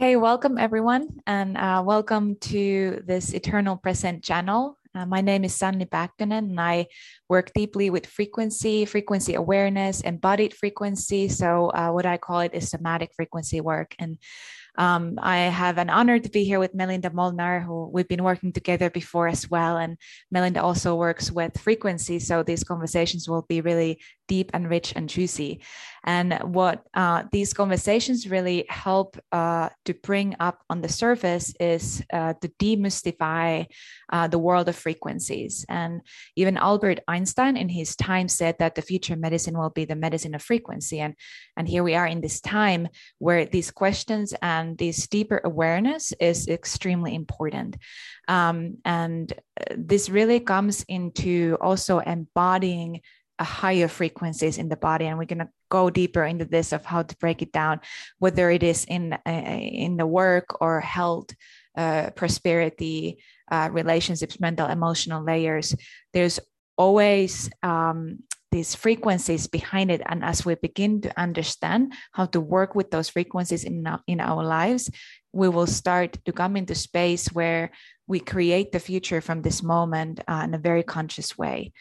Okay, welcome everyone, and uh, welcome to this Eternal Present channel. Uh, my name is Sanni Päkkönen, and I work deeply with frequency, frequency awareness, embodied frequency. So, uh, what I call it is somatic frequency work. And um, I have an honor to be here with Melinda Molnar, who we've been working together before as well. And Melinda also works with frequency. So these conversations will be really deep and rich and juicy. And what uh, these conversations really help uh, to bring up on the surface is uh, to demystify uh, the world of frequencies. And even Albert Einstein in his time said that the future medicine will be the medicine of frequency. And, and here we are in this time where these questions and this deeper awareness is extremely important. Um, and uh, this really comes into also embodying higher frequencies in the body and we're going to go deeper into this of how to break it down whether it is in uh, in the work or health uh, prosperity uh, relationships mental emotional layers. There's always um, these frequencies behind it and as we begin to understand how to work with those frequencies in our, in our lives we will start to come into space where we create the future from this moment uh, in a very conscious way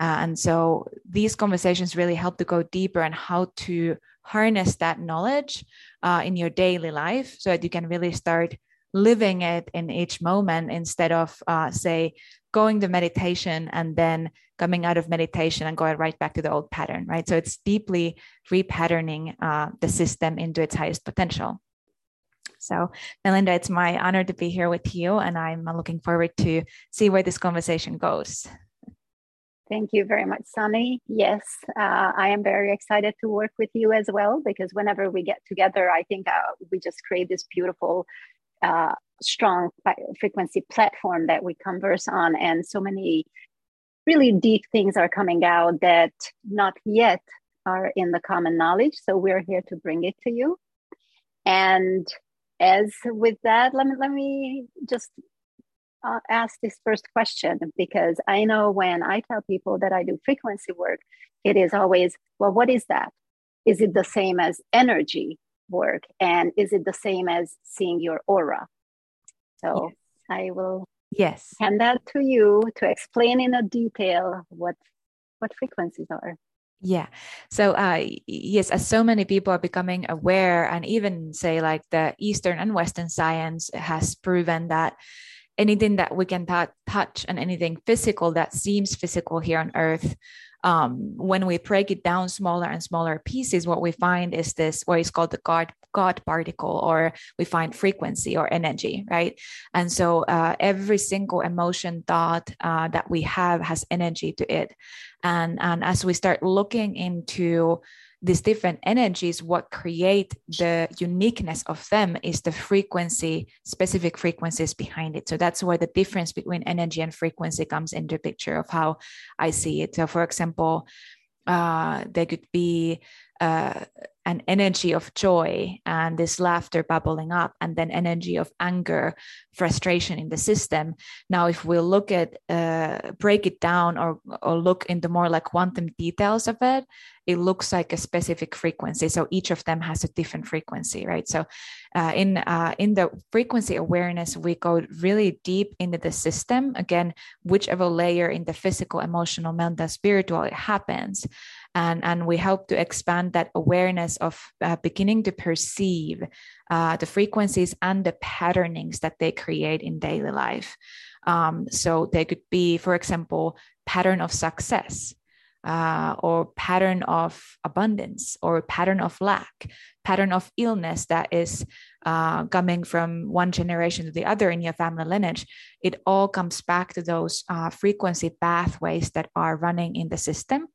uh, and so these conversations really help to go deeper on how to harness that knowledge uh, in your daily life so that you can really start living it in each moment instead of, uh, say, going to meditation and then coming out of meditation and going right back to the old pattern, right? So it's deeply repatterning uh, the system into its highest potential. So, Melinda, it's my honor to be here with you, and I'm looking forward to see where this conversation goes. Thank you very much, Sanni. Yes, uh, I am very excited to work with you as well because whenever we get together, I think uh, we just create this beautiful, uh, strong frequency platform that we converse on, and so many really deep things are coming out that not yet are in the common knowledge. So we're here to bring it to you. And as with that, let me let me just uh, ask this first question because I know when I tell people that I do frequency work, it is always, well, what is that? Is it the same as energy work? And is it the same as seeing your aura? So yes. I will yes hand that to you to explain in a detail what what frequencies are. Yeah. So, uh, yes, as so many people are becoming aware, and even say like the Eastern and Western science has proven that anything that we can t- touch and anything physical that seems physical here on earth um, when we break it down smaller and smaller pieces what we find is this what is called the god god particle or we find frequency or energy right? And so uh, every single emotion thought uh, that we have has energy to it. And and as we start looking into these different energies, what create the uniqueness of them is the frequency, specific frequencies behind it. So that's where the difference between energy and frequency comes into picture of how I see it. So, for example, uh, there could be uh, an energy of joy and this laughter bubbling up, and then energy of anger, frustration in the system. Now, if we look at uh, break it down or or look into more like quantum details of it, it looks like a specific frequency. So each of them has a different frequency, right? So uh, in uh, in the frequency awareness, we go really deep into the system. Again, whichever layer in the physical, emotional, mental, spiritual it happens and, and we hope to expand that awareness of uh, beginning to perceive uh, the frequencies and the patternings that they create in daily life um, so they could be for example pattern of success uh, or pattern of abundance or pattern of lack pattern of illness that is uh, coming from one generation to the other in your family lineage. It all comes back to those uh, frequency pathways that are running in the system.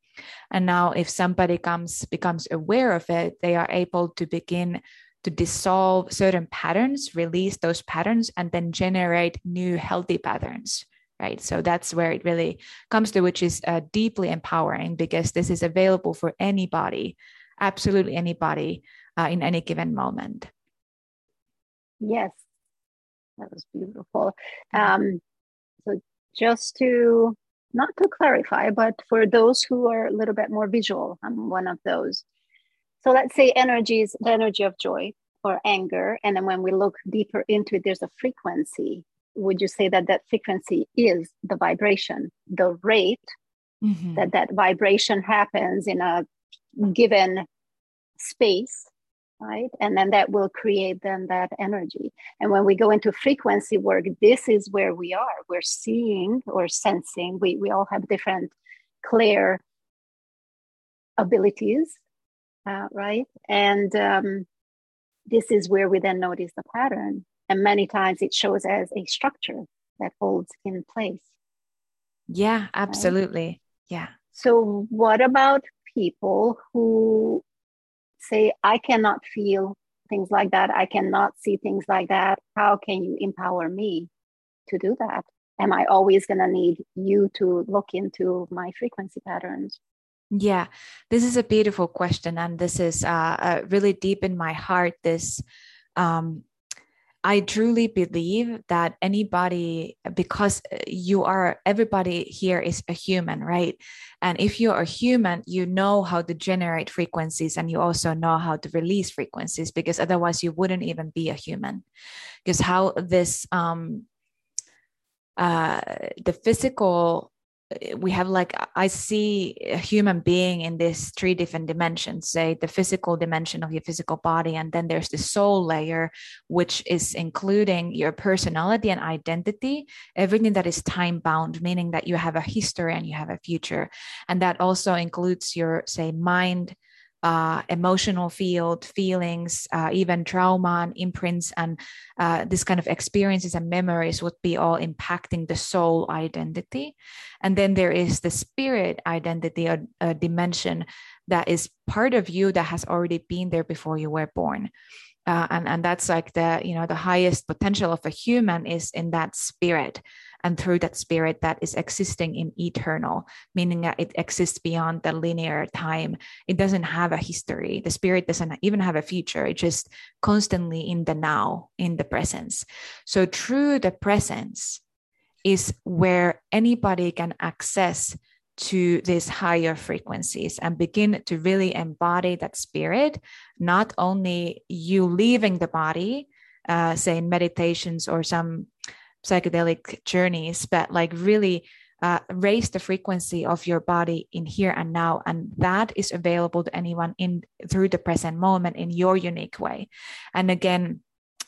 And now if somebody comes becomes aware of it they are able to begin to dissolve certain patterns release those patterns and then generate new healthy patterns right so that's where it really comes to which is uh, deeply empowering because this is available for anybody absolutely anybody uh, in any given moment yes that was beautiful mm-hmm. um, so just to not to clarify, but for those who are a little bit more visual, I'm one of those. So let's say energy is the energy of joy. or anger and then when we look deeper into it there's a frequency would you say that that frequency is the vibration? The rate mm-hmm. that that vibration happens in a given space right? And then that will create then that energy. And when we go into frequency work this is where we are. We're seeing or sensing. We, we all have different clear abilities uh, right? And um, this is where we then notice the pattern and many times it shows as a structure that holds in place yeah absolutely right? yeah so what about people who say, I cannot feel things like that. I cannot see things like that. How can you empower me to do that? Am I always going to need you to look into my frequency patterns? Yeah, this is a beautiful question. And this is uh, uh, really deep in my heart. This um, I truly believe that anybody, because uh, you are, everybody here is a human, right? And if you're a human, you know how to generate frequencies and you also know how to release frequencies because otherwise you wouldn't even be a human. Because how this, um, uh, the physical Eh, we have like i see a human being in these three different dimensions say the physical dimension of your physical body and then there's the soul layer which is including your personality and identity everything that is time bound meaning that you have a history and you have a future. And that also includes your say mind uh, emotional field, feelings, uh, even trauma and imprints, and uh, this kind of experiences and memories would be all impacting the soul identity. And then there is the spirit identity, a dimension that is part of you that has already been there before you were born. Uh, and and that's like the you know the highest potential of a human is in that spirit and through that spirit that is existing in eternal, meaning that it exists beyond the linear time. It doesn't have a history. The spirit doesn't even have a future. It's just constantly in the now, in the presence. So through the presence is where anybody can access to these higher frequencies and begin to really embody that spirit, not only you leaving the body, uh, say in meditations or some psychedelic journeys, but like really uh, raise the frequency of your body in here and now and that is available to anyone in through the present moment in your unique way. And again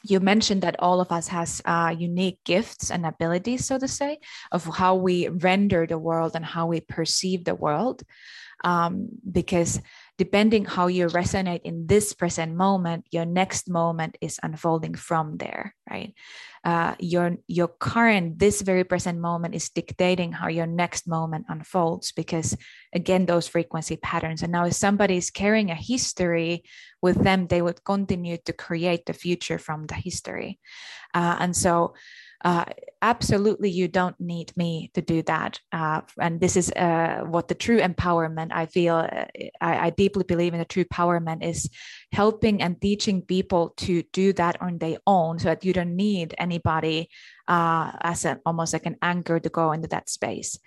you mentioned that all of us has uh, unique gifts and abilities so to say of how we render the world and how we perceive the world um, because depending how you resonate in this present moment your next moment is unfolding from there right? Uh, your your current this very present moment is dictating how your next moment unfolds because again those frequency patterns. And now if somebody is carrying a history with them they would continue to create the future from the history. Uh, and so uh, absolutely you don't need me to do that. Uh, and this is uh, what the true empowerment i feel uh, I, I, deeply believe in the true empowerment is helping and teaching people to do that on their own so that you don't need anybody uh, as an almost like an anchor to go into that space.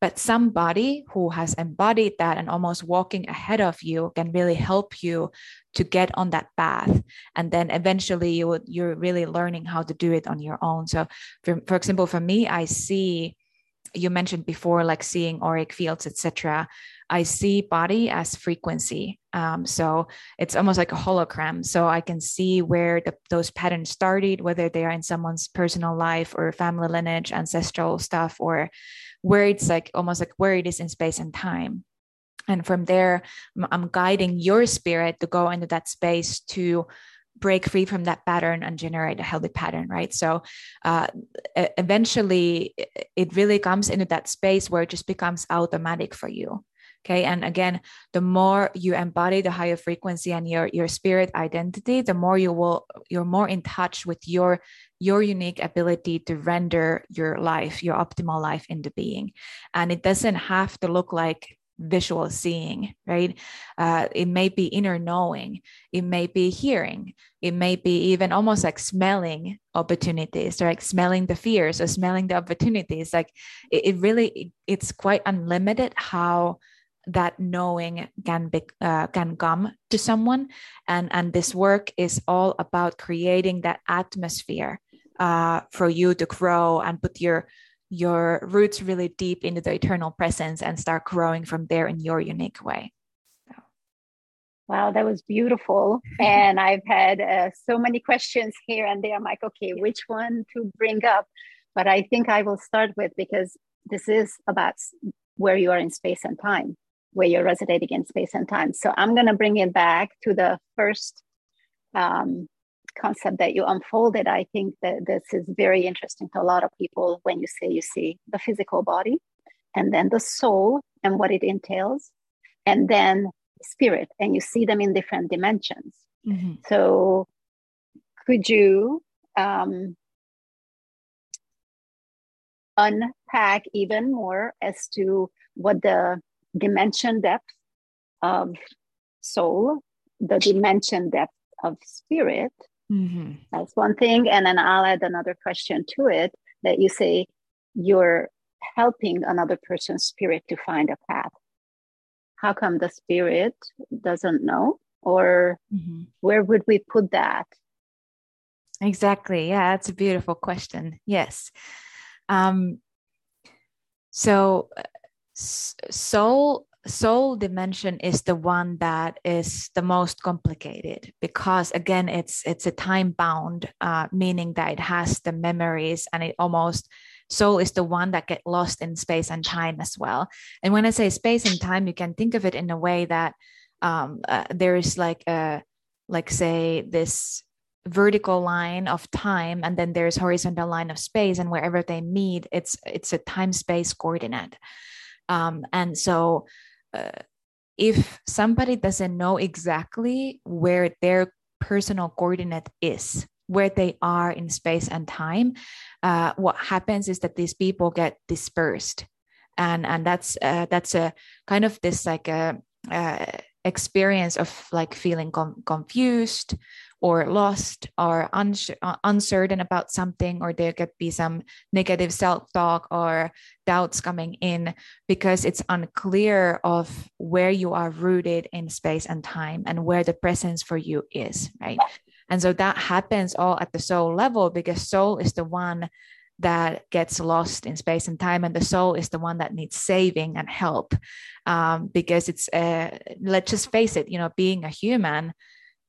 But somebody who has embodied that and almost walking ahead of you can really help you to get on that path. And then eventually you, you're really learning how to do it on your own. So for, for example for me i see you mentioned before like seeing auric fields etc i see body as frequency. Um, so it's almost like a hologram so i can see where the, those patterns started whether they are in someone's personal life or family lineage ancestral stuff or where it's like almost like where it is in space and time. And from there i'm guiding your spirit to go into that space to break free from that pattern and generate a healthy pattern right? So uh, eventually it really comes into that space where it just becomes automatic for you okay? And again the more you embody the higher frequency and your your spirit identity the more you will you're more in touch with your your unique ability to render your life your optimal life into being. And it doesn't have to look like visual seeing, right? Uh, it may be inner knowing, it may be hearing, it may be even almost like smelling opportunities, like smelling the fears or smelling the opportunities. Like it, it really, it, it's quite unlimited how that knowing can be uh, can come to someone and and this work is all about creating that atmosphere uh, for you to grow and put your your roots really deep into the eternal presence and start growing from there in your unique way so. Wow, that was beautiful. and I've had uh, so many questions here and there. I'm like, okay, which one to bring up? But I think I will start with because this is about where you are in space and time, where you're resonating in space and time. So I'm going to bring it back to the first um, concept that you unfolded. I think that this is very interesting to a lot of people when you say you see the physical body and then the soul and what it entails, and then spirit, and you see them in different dimensions. Mm-hmm. So, could you um, unpack even more as to what the dimension depth of soul, the dimension depth of spirit. Mm-hmm. That's one thing. And then I'll add another question to it that you say you're helping another person's spirit to find a path. How come the spirit doesn't know? Or mm-hmm. where would we put that? Exactly. Yeah, that's a beautiful question. Yes. Um, so soul soul dimension is the one that is the most complicated because again it's it's a time bound uh, meaning that it has the memories and it almost soul is the one that get lost in space and time as well. And when i say space and time you can think of it in a way that um, uh, there is like a like say this vertical line of time and then there's horizontal line of space and wherever they meet it's it's a time space coordinate. Um, and so uh, if somebody doesn't know exactly where their personal coordinate is where they are in space and time uh, what happens is that these people get dispersed. And and that's uh, that's a kind of this like a, a experience of like feeling com- confused or lost or uns- uh, uncertain about something, or there could be some negative self talk or doubts coming in because it's unclear of where you are rooted in space and time and where the presence for you is, right? And so that happens all at the soul level because soul is the one that gets lost in space and time and the soul is the one that needs saving and help um, because it's uh, let's just face it you know being a human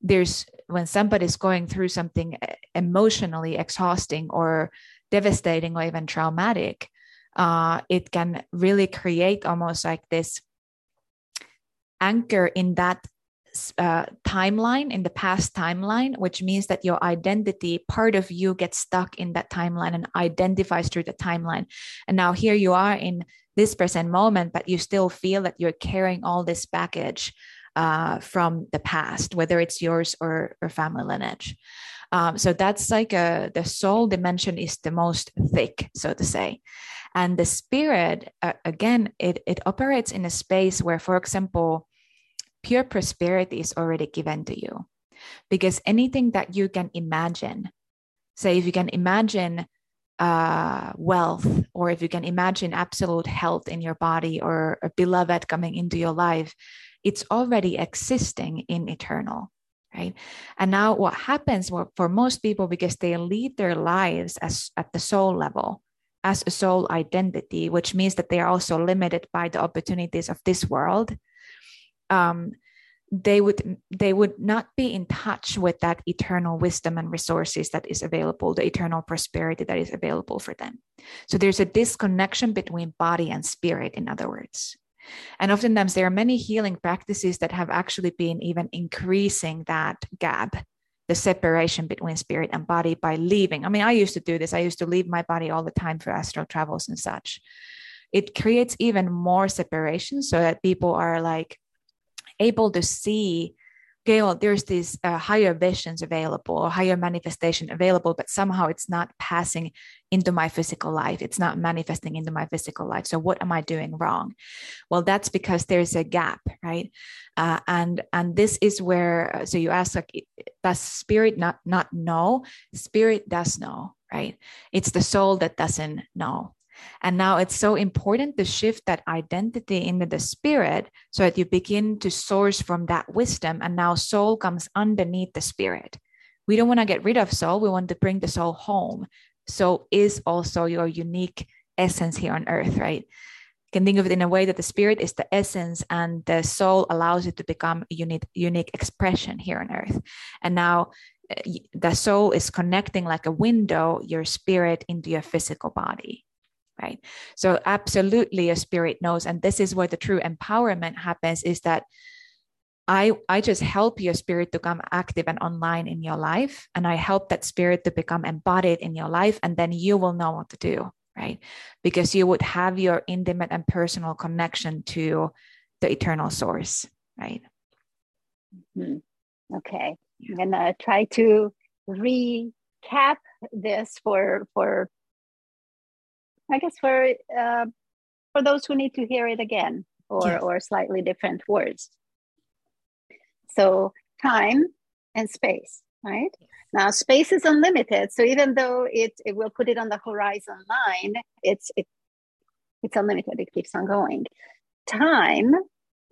there's when somebody's going through something emotionally exhausting or devastating or even traumatic uh, it can really create almost like this anchor in that uh, timeline in the past timeline which means that your identity part of you gets stuck in that timeline and identifies through the timeline. And now here you are in this present moment but you still feel that you're carrying all this baggage uh, from the past, whether it's yours or, or family lineage. Um, so that's like a, the soul dimension is the most thick, so to say. And the spirit, uh, again, it, it operates in a space where, for example, pure prosperity is already given to you. Because anything that you can imagine, say, if you can imagine uh, wealth, or if you can imagine absolute health in your body or a beloved coming into your life, it's already existing in eternal right? And now what happens for most people because they lead their lives as at the soul level as a soul identity which means that they are also limited by the opportunities of this world um, they would they would not be in touch with that eternal wisdom and resources that is available the eternal prosperity that is available for them. So there's a disconnection between body and spirit in other words and oftentimes there are many healing practices that have actually been even increasing that gap, the separation between spirit and body by leaving. I mean, I used to do this. I used to leave my body all the time for astral travels and such. It creates even more separation so that people are like able to see Gail, there's these uh, higher visions available or higher manifestation available, but somehow it's not passing into my physical life. It's not manifesting into my physical life. So what am I doing wrong? Well, that's because there's a gap, right? Uh, and and this is where. So you ask, like, does spirit not not know? Spirit does know, right? It's the soul that doesn't know. And now it's so important to shift that identity into the spirit so that you begin to source from that wisdom. And now soul comes underneath the spirit. We don't want to get rid of soul, we want to bring the soul home. So is also your unique essence here on earth, right? You can think of it in a way that the spirit is the essence and the soul allows it to become a unique, unique expression here on earth. And now eh, the soul is connecting like a window your spirit into your physical body right so absolutely a spirit knows and this is where the true empowerment happens is that I, I just help your spirit to come active and online in your life. And I help that spirit to become embodied in your life. And then you will know what to do, right? Because you would have your intimate and personal connection to the eternal source, right? Mm-hmm. Okay. I'm going to try to recap this for, for I guess for uh, for those who need to hear it again or yes. or slightly different words. So time and space, right? Now space is unlimited, so even though it it will put it on the horizon line, it's it it's unlimited. It keeps on going. Time.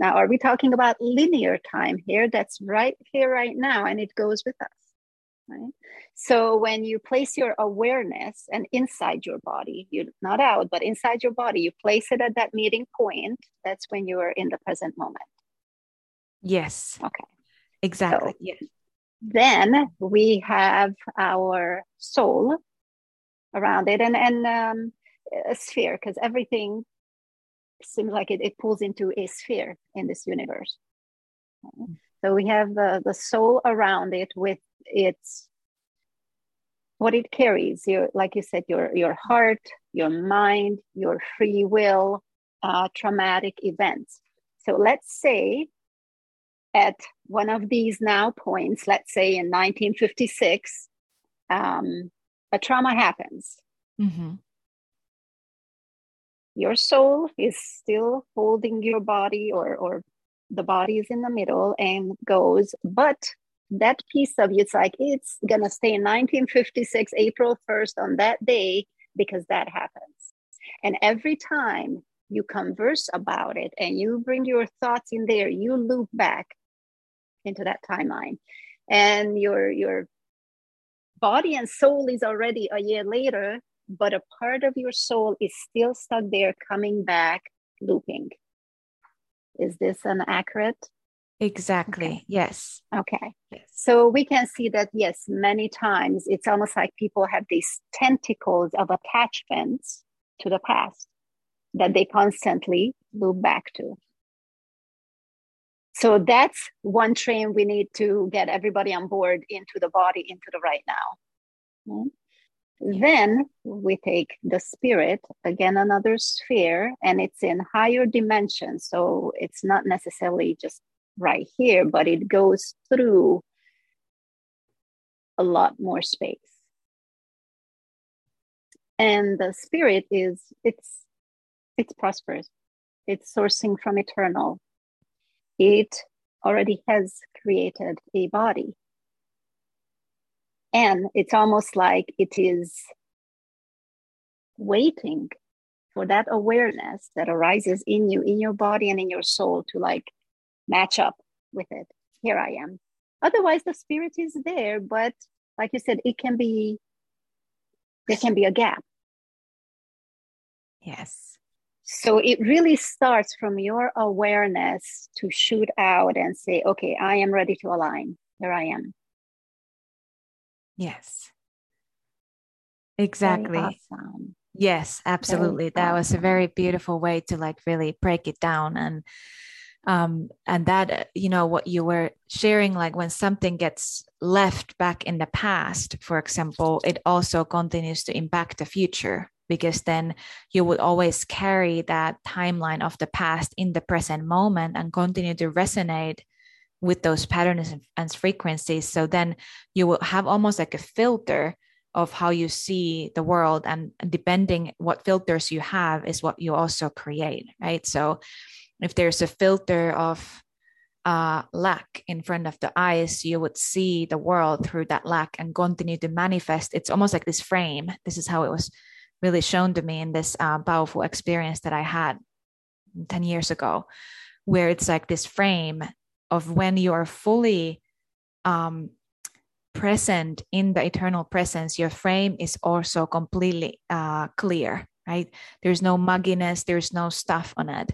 Now, are we talking about linear time here? That's right here, right now, and it goes with us right? So when you place your awareness and inside your body, you're not out, but inside your body, you place it at that meeting point. That's when you are in the present moment. Yes. Okay. Exactly. So yes. Then we have our soul around it and, and um, a sphere, because everything seems like it, it pulls into a sphere in this universe. So we have the, the soul around it with it's what it carries your like you said your your heart your mind your free will uh, traumatic events so let's say at one of these now points let's say in 1956 um, a trauma happens mm-hmm. your soul is still holding your body or or the body is in the middle and goes but that piece of you, it's like it's gonna stay in 1956, April 1st on that day because that happens. And every time you converse about it and you bring your thoughts in there, you loop back into that timeline. And your your body and soul is already a year later, but a part of your soul is still stuck there, coming back, looping. Is this an accurate Exactly. Okay. Yes. Okay. Yes. So we can see that, yes, many times it's almost like people have these tentacles of attachments to the past that they constantly loop back to. So that's one train we need to get everybody on board into the body, into the right now. Hmm? Then we take the spirit, again, another sphere, and it's in higher dimensions. So it's not necessarily just right here, but it goes through a lot more space. And the spirit is it's it's prosperous. It's sourcing from eternal. It already has created a body. And it's almost like it is waiting for that awareness that arises in you, in your body and in your soul to like match up with it. Here I am. Otherwise, the spirit is there, but like you said, it can be there can be a gap. Yes. So it really starts from your awareness to shoot out and say, okay, I am ready to align. Here I am. Yes. Exactly. Awesome. Yes, absolutely. That was a very beautiful way to like really break it down and um, and that you know what you were sharing like when something gets left back in the past for example it also continues to impact the future because then you would always carry that timeline of the past in the present moment and continue to resonate with those patterns and frequencies so then you will have almost like a filter of how you see the world and depending what filters you have is what you also create right so if there's a filter of uh, lack in front of the eyes, you would see the world through that lack and continue to manifest. It's almost like this frame. This is how it was really shown to me in this uh, powerful experience that I had 10 years ago, where it's like this frame of when you are fully um, present in the eternal presence, your frame is also completely uh, clear, right? There's no mugginess, there's no stuff on it.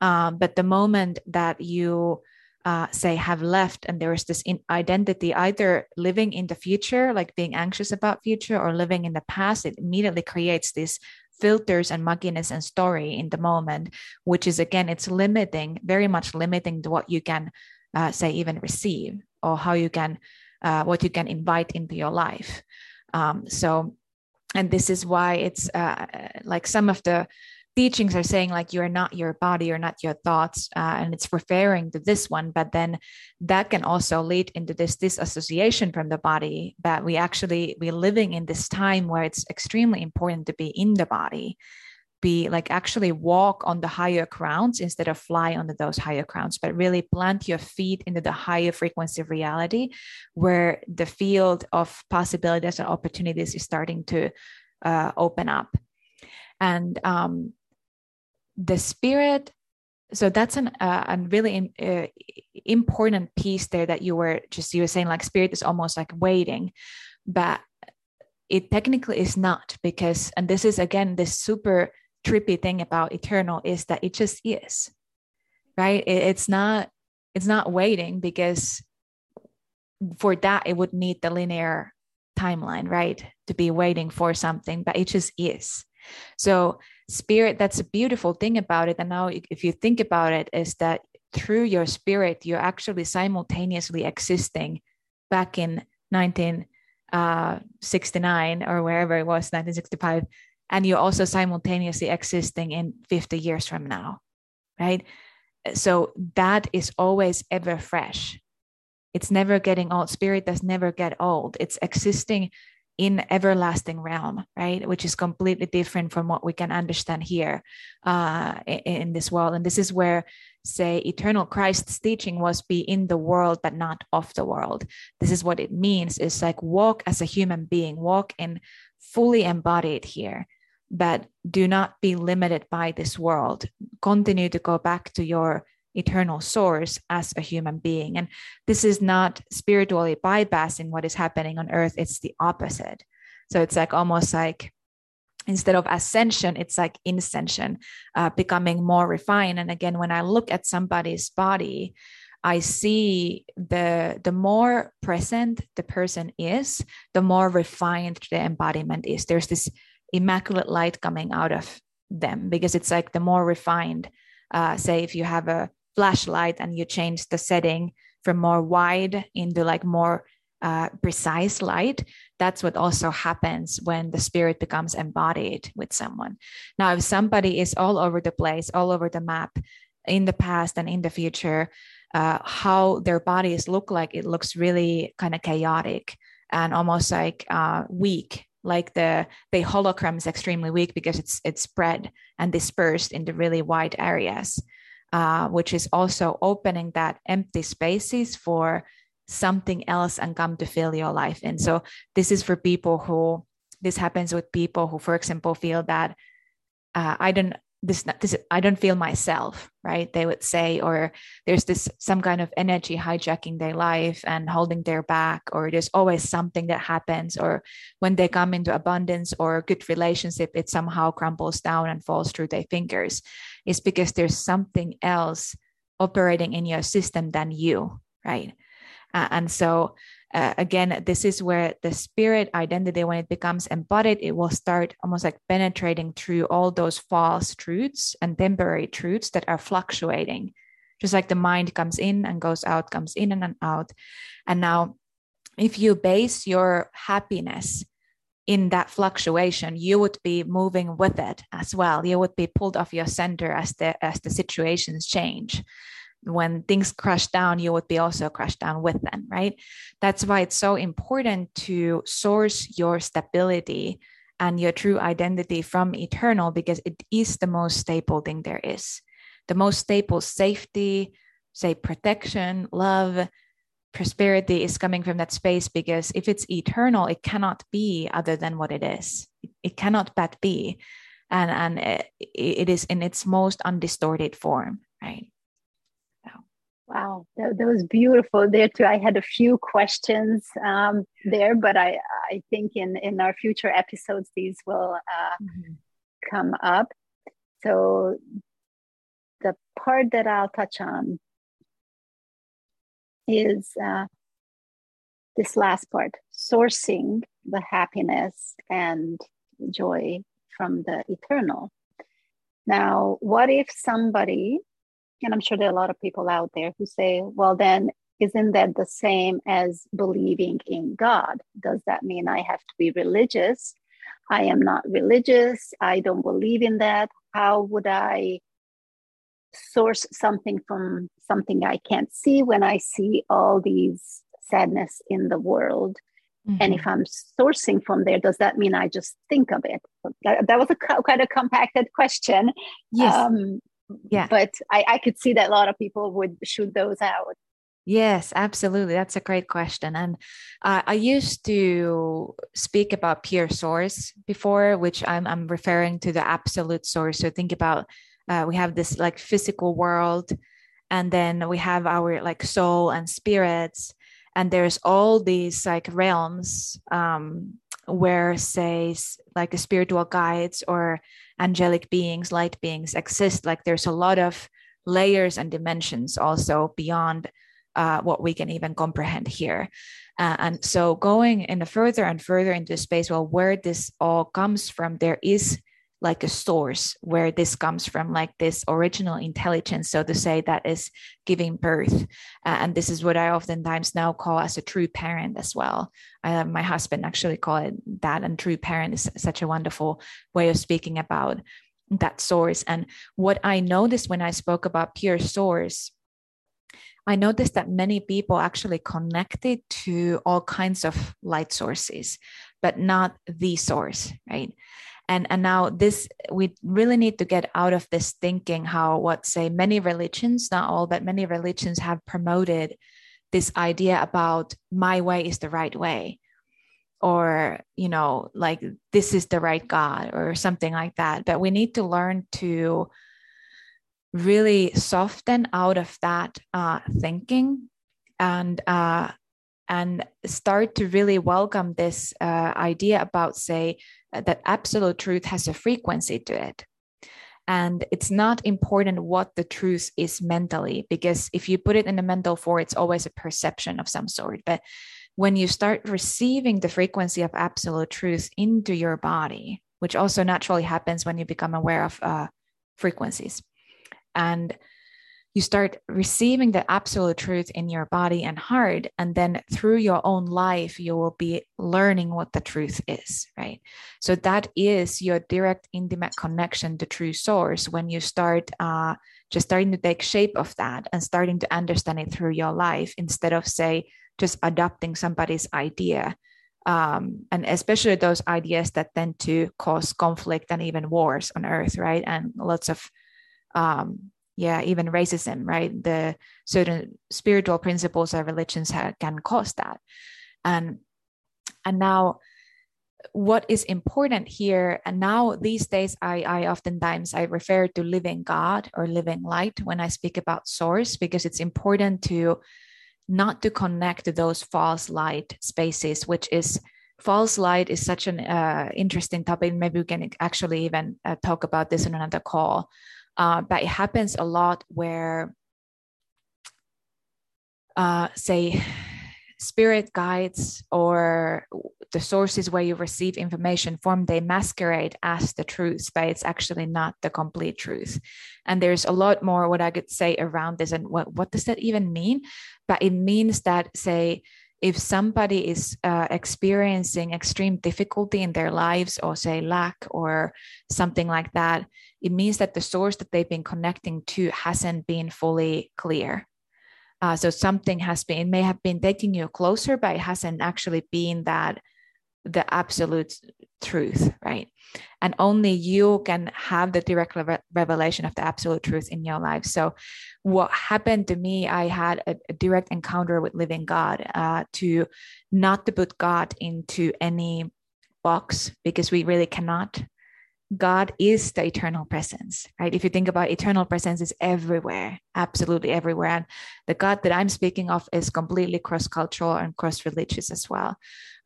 Um, but the moment that you uh, say have left and there is this identity either living in the future like being anxious about future or living in the past it immediately creates these filters and mugginess and story in the moment which is again it's limiting very much limiting what you can uh, say even receive or how you can uh, what you can invite into your life. Um, so and this is why it's uh, like some of the teachings are saying like you're not your body you're not your thoughts uh, and it's referring to this one but then that can also lead into this disassociation from the body that we actually we're living in this time where it's extremely important to be in the body be like actually walk on the higher grounds instead of fly onto those higher grounds but really plant your feet into the higher frequency of reality where the field of possibilities and opportunities is starting to uh, open up. And um, the spirit so that's an uh, a really in, uh, important piece there that you were just you were saying like spirit is almost like waiting but it technically is not because and this is again this super trippy thing about eternal is that it just is right? It, it's not it's not waiting because for that it would need the linear timeline right? To be waiting for something but it just is. So spirit that's a beautiful thing about it. And now if you think about it is that through your spirit you're actually simultaneously existing back in 1969 uh, or wherever it was 1965 and you're also simultaneously existing in 50 years from now right? So that is always ever fresh. It's never getting old. Spirit does never get old. It's existing in everlasting realm right? Which is completely different from what we can understand here uh, in, in this world. And this is where say eternal christ's teaching was be in the world but not of the world. This is what it means. Is like walk as a human being walk in fully embodied here but do not be limited by this world continue to go back to your eternal source as a human being. And this is not spiritually bypassing what is happening on earth, it's the opposite. So it's like almost like instead of ascension, it's like ascension, uh, becoming more refined. And again, when I look at somebody's body, I see the the more present the person is, the more refined the embodiment is. There's this immaculate light coming out of them because it's like the more refined. Uh, say if you have a flashlight and you change the setting from more wide into like more uh, precise light, that's what also happens when the spirit becomes embodied with someone. Now, if somebody is all over the place, all over the map in the past and in the future, uh, how their bodies look like, it looks really kind of chaotic and almost like uh, weak. Like the the hologram is extremely weak because it's it's spread and dispersed into really wide areas uh, which is also opening that empty spaces for something else and come to fill your life in. So this is for people who this happens with people who, for example, feel that uh, I don't this, this I don't feel myself, right? They would say, or there's this some kind of energy hijacking their life and holding their back, or there's always something that happens, or when they come into abundance or good relationship, it somehow crumbles down and falls through their fingers. it's because there's something else operating in your system than you, right? Uh, and so uh, again, this is where the spirit identity, when it becomes embodied, it will start almost like penetrating through all those false truths and temporary truths that are fluctuating. Just like the mind comes in and goes out, comes in and out. And now, if you base your happiness in that fluctuation, you would be moving with it as well. You would be pulled off your center as the as the situations change when things crash down, you would be also crushed down with them, right? That's why it's so important to source your stability and your true identity from eternal because it is the most stable thing there is. The most stable safety, say protection, love, prosperity is coming from that space because if it's eternal, it cannot be other than what it is. it cannot but be and and it, it is in its most undistorted form right Wow, that, that, was beautiful there too. I had a few questions um, there, but I I think in in our future episodes these will uh, mm-hmm. come up. So the part that I'll touch on is uh, this last part: sourcing the happiness and joy from the eternal. Now, what if somebody and I'm sure there are a lot of people out there who say, well, then isn't that the same as believing in God? Does that mean I have to be religious? I am not religious. I don't believe in that. How would I source something from something I can't see when I see all these sadness in the world? Mm-hmm. And if mm-hmm. I'm sourcing from there, does that mean I just think of it? That, that was a quite a compacted question. Yes. Um, yeah but I, I could see that a lot of people would shoot those out Yes, absolutely. That's a great question. And uh, I used to speak about pure source before, which I'm, I'm referring to the absolute source. So think about uh, we have this like physical world, and then we have our like soul and spirits, and there's all these like realms um, where, say, like spiritual guides or angelic beings, light beings exist. Like there's a lot of layers and dimensions also beyond uh, what we can even comprehend here. Uh, and so going in a further and further into space, well, where this all comes from, there is like a source where this comes from, like this original intelligence, so to say, that is giving birth. Uh, and this is what I oftentimes now call as a true parent as well. Uh, my husband actually call it that, and true parent is such a wonderful way of speaking about that source. And what I noticed when I spoke about pure source I noticed that many people actually connected to all kinds of light sources, but not the source, right? And and now this we really need to get out of this thinking how what say many religions not all but many religions have promoted this idea about my way is the right way. Or you know like this is the right god or something like that. But we need to learn to really soften out of that uh, thinking and uh, and start to really welcome this uh, idea about say that absolute truth has a frequency to it. And it's not important what the truth is mentally because if you put it in a mental form it's always a perception of some sort. But when you start receiving the frequency of absolute truth into your body which also naturally happens when you become aware of uh, frequencies. And you start receiving the absolute truth in your body and heart and then through your own life you will be learning what the truth is right? So that is your direct intimate connection to true source when you start uh, just starting to take shape of that and starting to understand it through your life instead of say just adopting somebody's idea. Um, and especially those ideas that tend to cause conflict and even wars on earth right? And lots of um, yeah even racism right? The certain spiritual principles of religions have, can cause that. And and now what is important here and now these days i i oftentimes i refer to living god or living light when i speak about source because it's important to not to connect to those false light spaces which is false light is such an uh, interesting topic. Maybe we can actually even uh, talk about this in another call uh, but it happens a lot where, uh, say, spirit guides or the sources where you receive information from they masquerade as the truth but it's actually not the complete truth. And there's a lot more what i could say around this and what, what does that even mean? But it means that say if somebody is uh, experiencing extreme difficulty in their lives or say lack or something like that it means that the source that they've been connecting to hasn't been fully clear. Uh, so something has been may have been taking you closer but it hasn't actually been that the absolute truth right? And only you can have the direct revelation of the absolute truth in your life. So what happened to me i had a, a direct encounter with living god uh, to not to put god into any box because we really cannot. God is the eternal presence, right? If you think about eternal presence is everywhere, absolutely everywhere. And the God that I'm speaking of is completely cross-cultural and cross-religious as well.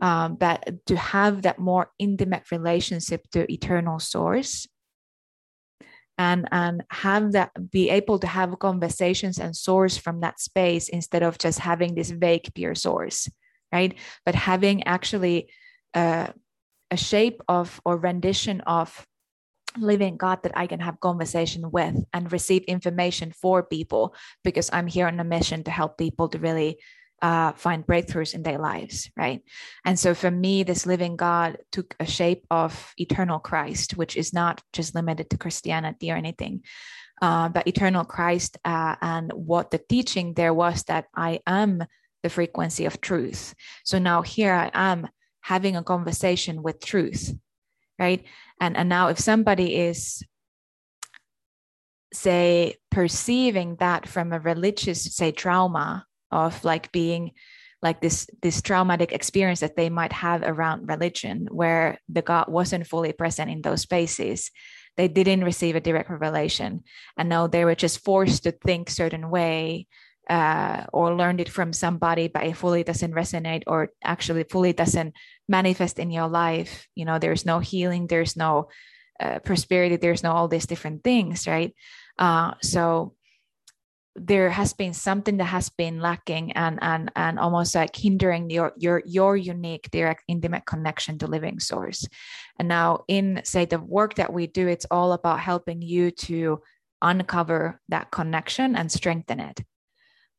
Um, but to have that more intimate relationship to eternal source and and have that be able to have conversations and source from that space instead of just having this vague pure source right but having actually uh, a shape of or rendition of living god that i can have conversation with and receive information for people because i'm here on a mission to help people to really uh, find breakthroughs in their lives, right? And so for me, this living God took a shape of eternal Christ, which is not just limited to Christianity or anything, uh, but eternal Christ. Uh, and what the teaching there was that I am the frequency of truth. So now here I am having a conversation with truth, right? And and now if somebody is say perceiving that from a religious say trauma of like being like this this traumatic experience that they might have around religion where the god wasn't fully present in those spaces they didn't receive a direct revelation and now they were just forced to think certain way uh, or learned it from somebody but it fully doesn't resonate or actually fully doesn't manifest in your life. You know there's no healing there's no uh, prosperity there's no all these different things right? Uh, so there has been something that has been lacking and and and almost like hindering your your your unique direct intimate connection to living source. And now in say the work that we do it's all about helping you to uncover that connection and strengthen it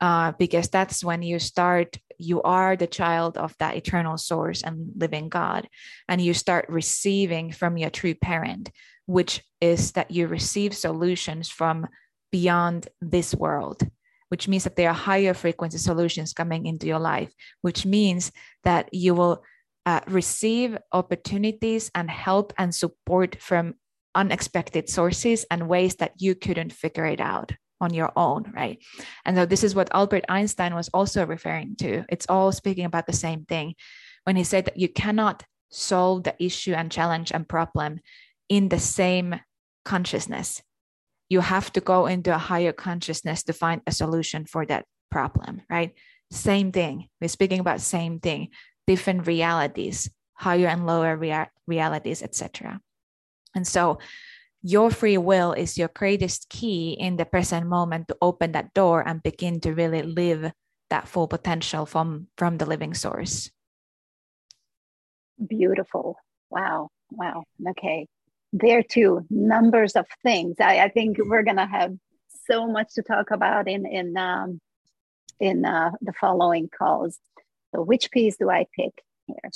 uh, because that's when you start you are the child of that eternal source and living god. And you start receiving from your true parent which is that you receive solutions from beyond this world, which means that there are higher frequency solutions coming into your life, which means that you will uh, receive opportunities and help and support from unexpected sources and ways that you couldn't figure it out on your own, right? And so this is what Albert Einstein was also referring to. It's all speaking about the same thing. When he said that you cannot solve the issue and challenge and problem in the same consciousness. You have to go into a higher consciousness to find a solution for that problem right? Same thing. We're speaking about same thing. Different realities higher and lower rea- realities etc and so your free will is your greatest key in the present moment to open that door and begin to really live that full potential from from the living source. Beautiful. Wow. Wow. Okay. There too numbers of things. I, I think we're to have so much to talk about in in um, in uh, the following calls. So which piece do i pick here?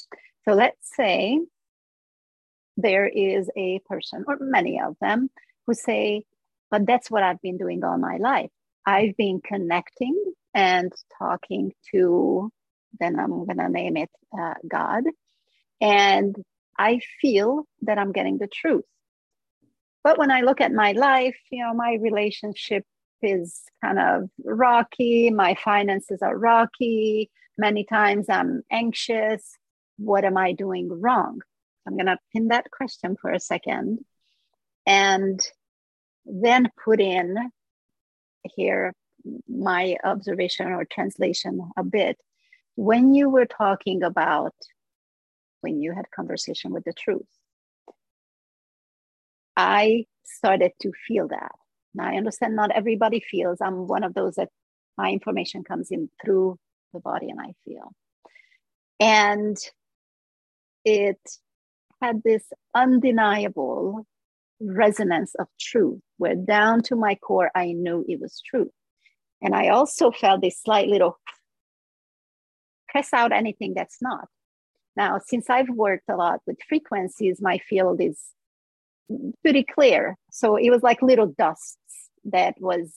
So let's say there is a person or many of them who say but that's what i've been doing all my life i've been connecting and talking to then i'm going to name it uh, god and I feel that I'm getting the truth. But when I look at my life, you know, my relationship is kind of rocky, my finances are rocky. Many times I'm anxious. What am I doing wrong? I'm going to pin that question for a second and then put in here my observation or translation a bit. When you were talking about when you had conversation with the truth. I started to feel that. Now I understand not everybody feels. I'm one of those that my information comes in through the body and I feel. And it had this undeniable resonance of truth where down to my core I knew it was true. And I also felt this slight little press out anything that's not. Now, since I've worked a lot with frequencies, my field is pretty clear. So it was like little dusts that was,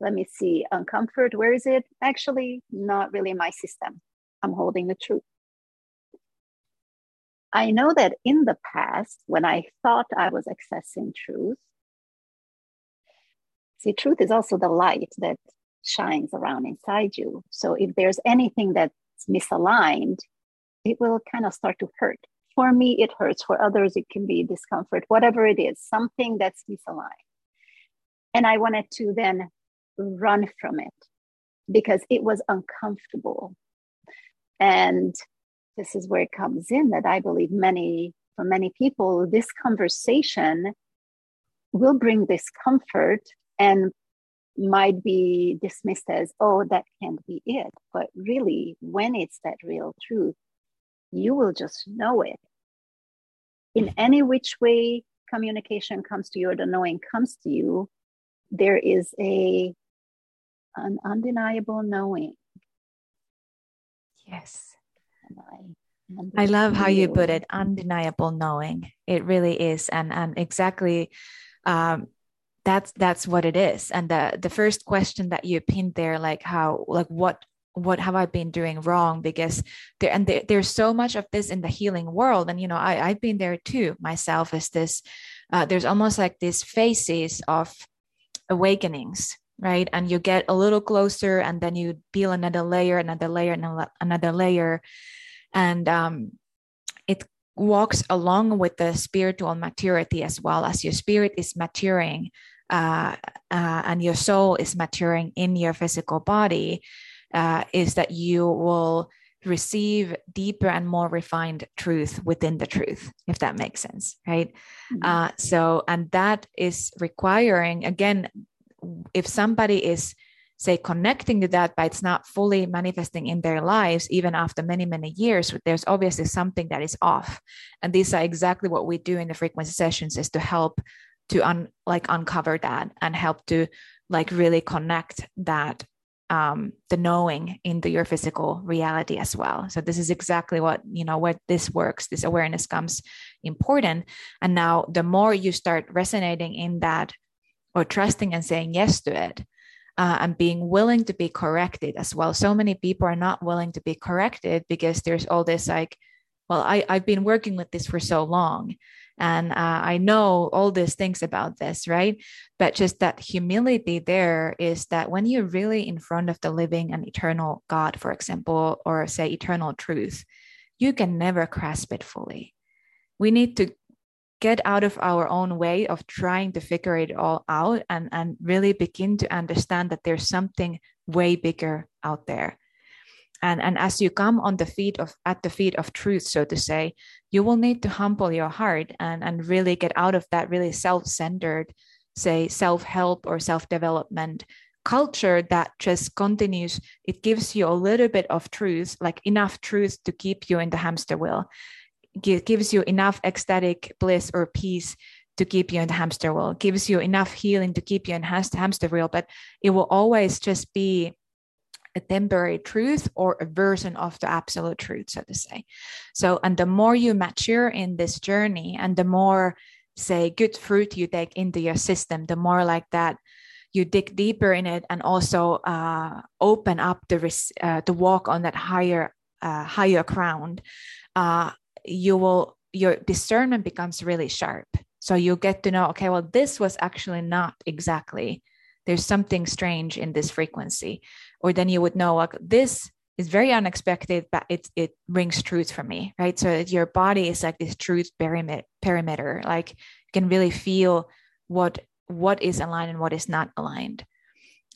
let me see, uncomfort. Where is it? Actually, not really my system. I'm holding the truth. I know that in the past, when I thought I was accessing truth, see, truth is also the light that shines around inside you. So if there's anything that's misaligned, it will kind of start to hurt. For me it hurts. For others it can be discomfort whatever it is something that's misaligned. And i wanted to then run from it because it was uncomfortable. And this is where it comes in that i believe many for many people this conversation will bring discomfort and might be dismissed as oh that can't be it. But really when it's that real truth you will just know it. In any which way communication comes to you or the knowing comes to you there is a an undeniable knowing. Yes I, I love how you put it undeniable knowing. It really is. And and exactly um that's that's what it is. And the the first question that you pinned there like how like what what have I been doing wrong? Because there and there, there's so much of this in the healing world, and you know I I've been there too myself. Is this uh, there's almost like these phases of awakenings, right? And you get a little closer, and then you peel another layer, another layer, and another layer, and um, it walks along with the spiritual maturity as well as your spirit is maturing uh, uh, and your soul is maturing in your physical body uh, is that you will receive deeper and more refined truth within the truth, if that makes sense, right? Mm-hmm. Uh, so, and that is requiring, again, if somebody is say connecting to that but it's not fully manifesting in their lives even after many many years there's obviously something that is off and these are exactly what we do in the frequency sessions is to help to un like uncover that and help to like really connect that um, the knowing into your physical reality as well. So this is exactly what you know where this works. This awareness comes important, and now the more you start resonating in that, or trusting and saying yes to it, uh, and being willing to be corrected as well. So many people are not willing to be corrected because there's all this like, well, I I've been working with this for so long, and uh, i know all these things about this right but just that humility there is that when you're really in front of the living and eternal god for example or say eternal truth you can never grasp it fully we need to get out of our own way of trying to figure it all out and, and really begin to understand that there's something way bigger out there. And and as you come on the feet of at the feet of truth so to say you will need to humble your heart and and really get out of that really self-centered say self-help or self-development culture that just continues. It gives you a little bit of truth like enough truth to keep you in the hamster wheel gives you enough ecstatic bliss or peace to keep you in the hamster wheel gives you enough healing to keep you in hamster wheel but it will always just be a temporary truth or a version of the absolute truth, so to say. So, and the more you mature in this journey and the more, say, good fruit you take into your system, the more like that you dig deeper in it and also uh, open up the, uh, the walk on that higher, uh, higher ground, uh, you will, your discernment becomes really sharp. So you get to know, okay, well, this was actually not exactly there's something strange in this frequency. Or then you would know like this is very unexpected but it it rings truth for me right? So your body is like this truth perimeter. Like you can really feel what what is aligned and what is not aligned.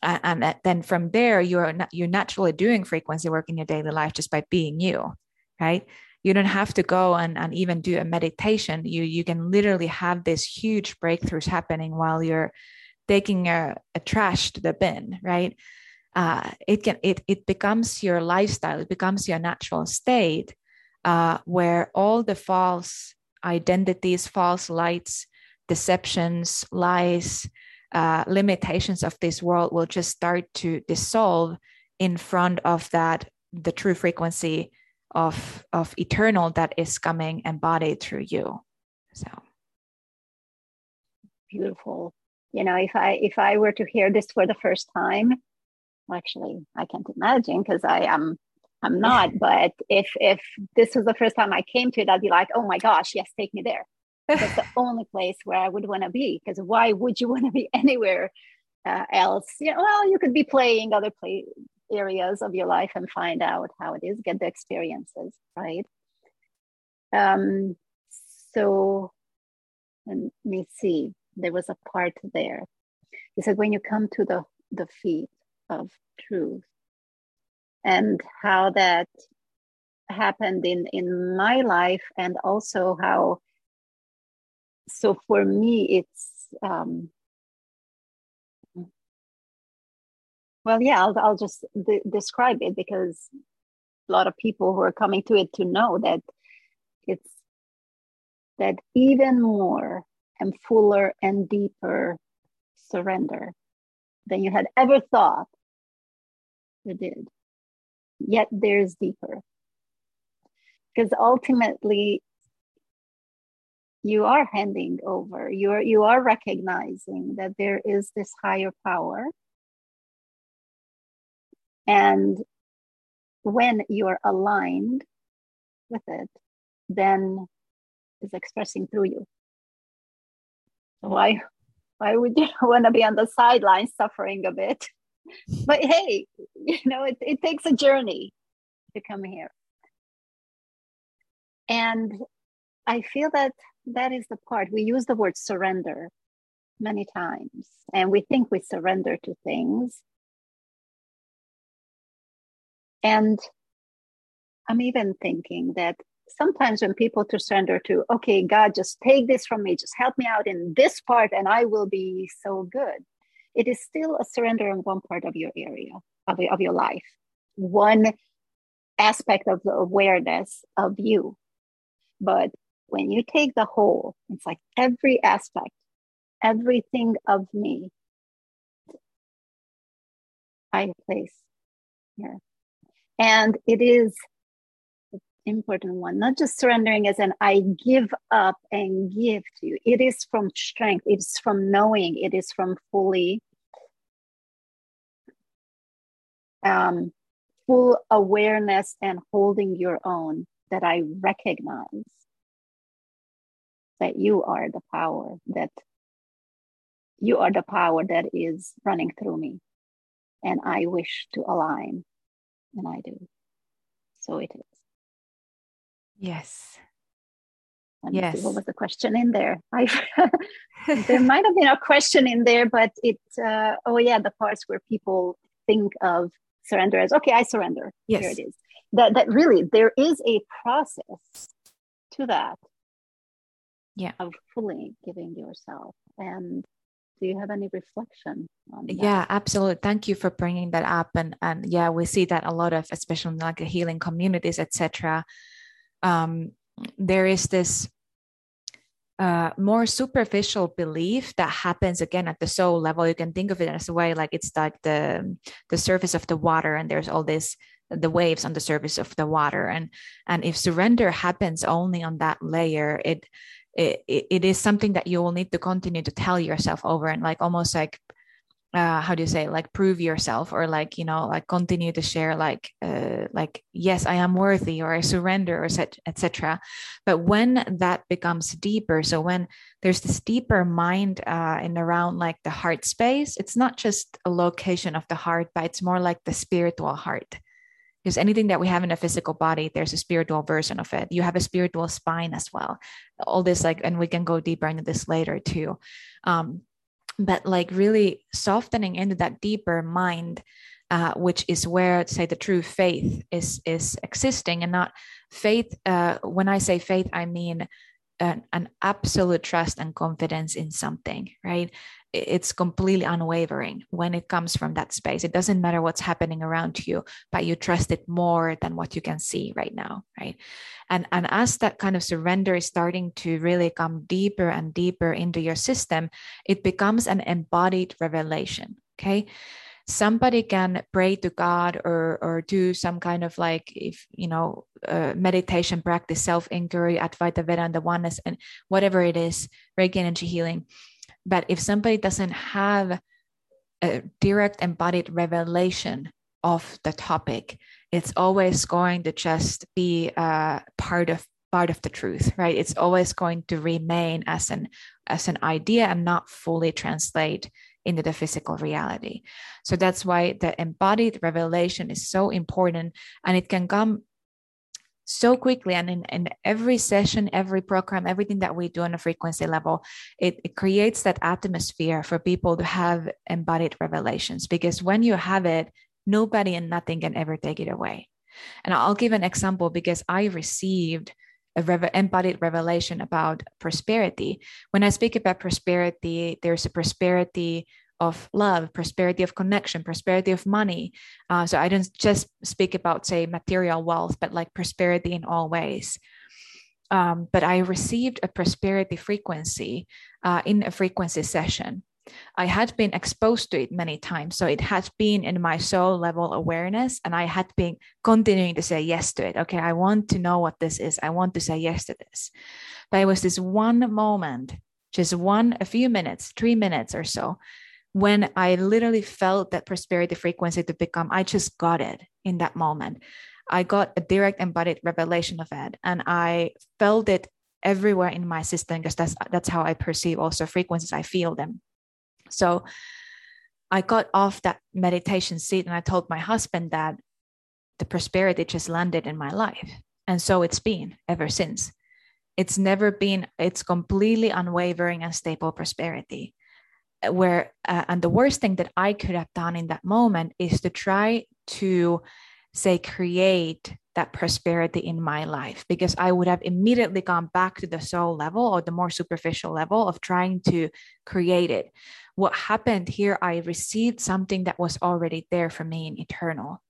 Uh, and then from there you're you're naturally doing frequency work in your daily life just by being you right you don't have to go and, and even do a meditation you you can literally have these huge breakthroughs happening while you're taking a, a trash to the bin, right? Uh, it can it it becomes your lifestyle. It becomes your natural state uh, where all the false identities, false lights, deceptions, lies, uh, limitations of this world will just start to dissolve in front of that the true frequency of of eternal that is coming embodied through you. So. Beautiful. You know if i if i were to hear this for the first time actually i can't imagine because i am i'm not but if if this was the first time i came to it i'd be like oh my gosh yes take me there. That's the only place where i would want to be because why would you want to be anywhere uh, else? Yeah well you could be playing other play areas of your life and find out how it is get the experiences right um, so let me see. There was a part there. He said, when you come to the, the feet of truth and how that happened in, in my life and also how, so for me, it's, um, well, yeah, I'll, I'll just de- describe it because a lot of people who are coming to it to know that it's that even more and fuller and deeper surrender than you had ever thought you did. Yet there's deeper. Because ultimately, you are handing over, you are, you are recognizing that there is this higher power. And when you're aligned with it, then is expressing through you. Why why would you want to be on the sidelines suffering a bit? But hey, you know, it, it takes a journey to come here. And I feel that that is the part we use the word surrender many times, and we think we surrender to things. And I'm even thinking that sometimes when people to surrender to, okay, God, just take this from me, just help me out in this part, and I will be so good. It is still a surrender in one part of your area of, of your life, one aspect of the awareness of you. But when you take the whole, it's like every aspect, everything of me, I place here. And it is an important one not just surrendering as an i give up and give to you. It is from strength. It's from knowing. It is from fully um, full awareness and holding your own that i recognize that you are the power that you are the power that is running through me. And i wish to align and i do so it is Yes. Yes. What was the question in there? I there might have been a question in there, but it uh, oh yeah, the parts where people think of surrender as okay, I surrender. Yes. Here it is. That that really there is a process to that. Yeah. Of fully giving yourself. And do you have any reflection yeah absolutely. Thank you for bringing that up. And and yeah we see that a lot of especially in like the healing communities etc um, there is this uh, more superficial belief that happens again at the soul level. You can think of it as a way like it's like the the surface of the water, and there's all this the waves on the surface of the water, and and if surrender happens only on that layer, it it, it is something that you will need to continue to tell yourself over and like almost like uh, how do you say like prove yourself or like you know like continue to share like uh, like yes i am worthy or i surrender or etc but when that becomes deeper so when there's this deeper mind uh, in around like the heart space it's not just a location of the heart but it's more like the spiritual heart because anything that we have in a physical body there's a spiritual version of it. You have a spiritual spine as well. All this like and we can go deeper into this later too. Um, but like really softening into that deeper mind uh, which is where say the true faith is is existing and not faith uh, when i say faith i mean an, an, absolute trust and confidence in something right it's completely unwavering when it comes from that space. It doesn't matter what's happening around you but you trust it more than what you can see right now right? And and as that kind of surrender is starting to really come deeper and deeper into your system it becomes an embodied revelation okay? Somebody can pray to god or or do some kind of like if you know uh, meditation practice self inquiry advaita vedanta oneness and whatever it is reiki energy healing but if somebody doesn't have a direct embodied revelation of the topic, it's always going to just be uh, part of part of the truth, right? It's always going to remain as an as an idea and not fully translate into the physical reality. So that's why the embodied revelation is so important, and it can come so quickly and in, in every session every program everything that we do on a frequency level it, it creates that atmosphere for people to have embodied revelations. Because when you have it nobody and nothing can ever take it away. And i'll give an example because i received a rev- embodied revelation about prosperity. When i speak about prosperity there's a prosperity of love, prosperity of connection, prosperity of money. Uh, so I don't just speak about, say, material wealth, but like prosperity in all ways. Um, but I received a prosperity frequency uh, in a frequency session. I had been exposed to it many times. So it had been in my soul level awareness, and I had been continuing to say yes to it. Okay, I want to know what this is. I want to say yes to this. But it was this one moment, just one, a few minutes, three minutes or so, when I literally felt that prosperity frequency to become, I just got it in that moment. I got a direct embodied revelation of it, and I felt it everywhere in my system because that's that's how I perceive also frequencies. I feel them. So I got off that meditation seat and I told my husband that the prosperity just landed in my life. And so it's been ever since. It's never been, it's completely unwavering and stable prosperity where uh, and the worst thing that i could have done in that moment is to try to say create that prosperity in my life because i would have immediately gone back to the soul level or the more superficial level of trying to create it. What happened here i received something that was already there for me in eternal.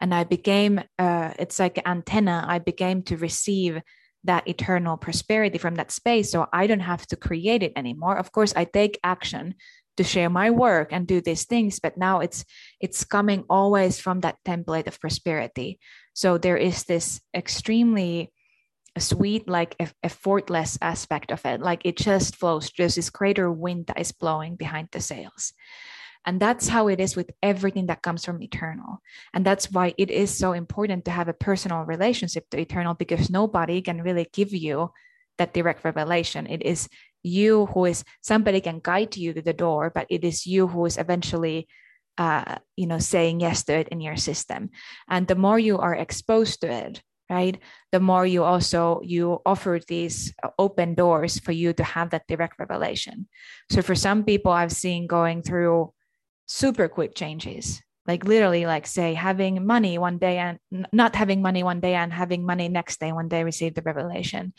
And i became uh, it's like an antenna. I became to receive that eternal prosperity from that space so i don't have to create it anymore. Of course i take action to share my work and do these things but now it's it's coming always from that template of prosperity. So there is this extremely sweet like effortless aspect of it. Like it just flows there's this greater wind that is blowing behind the sails and that's how it is with everything that comes from eternal. And that's why it is so important to have a personal relationship to eternal because nobody can really give you that direct revelation. It is you who is somebody can guide you to the door, but it is you who is eventually uh, you know saying yes to it in your system and the more you are exposed to it right the more you also you offer these open doors for you to have that direct revelation so for some people i've seen going through super quick changes. Like literally like say having money one day and not having money one day and having money next day when they receive the revelation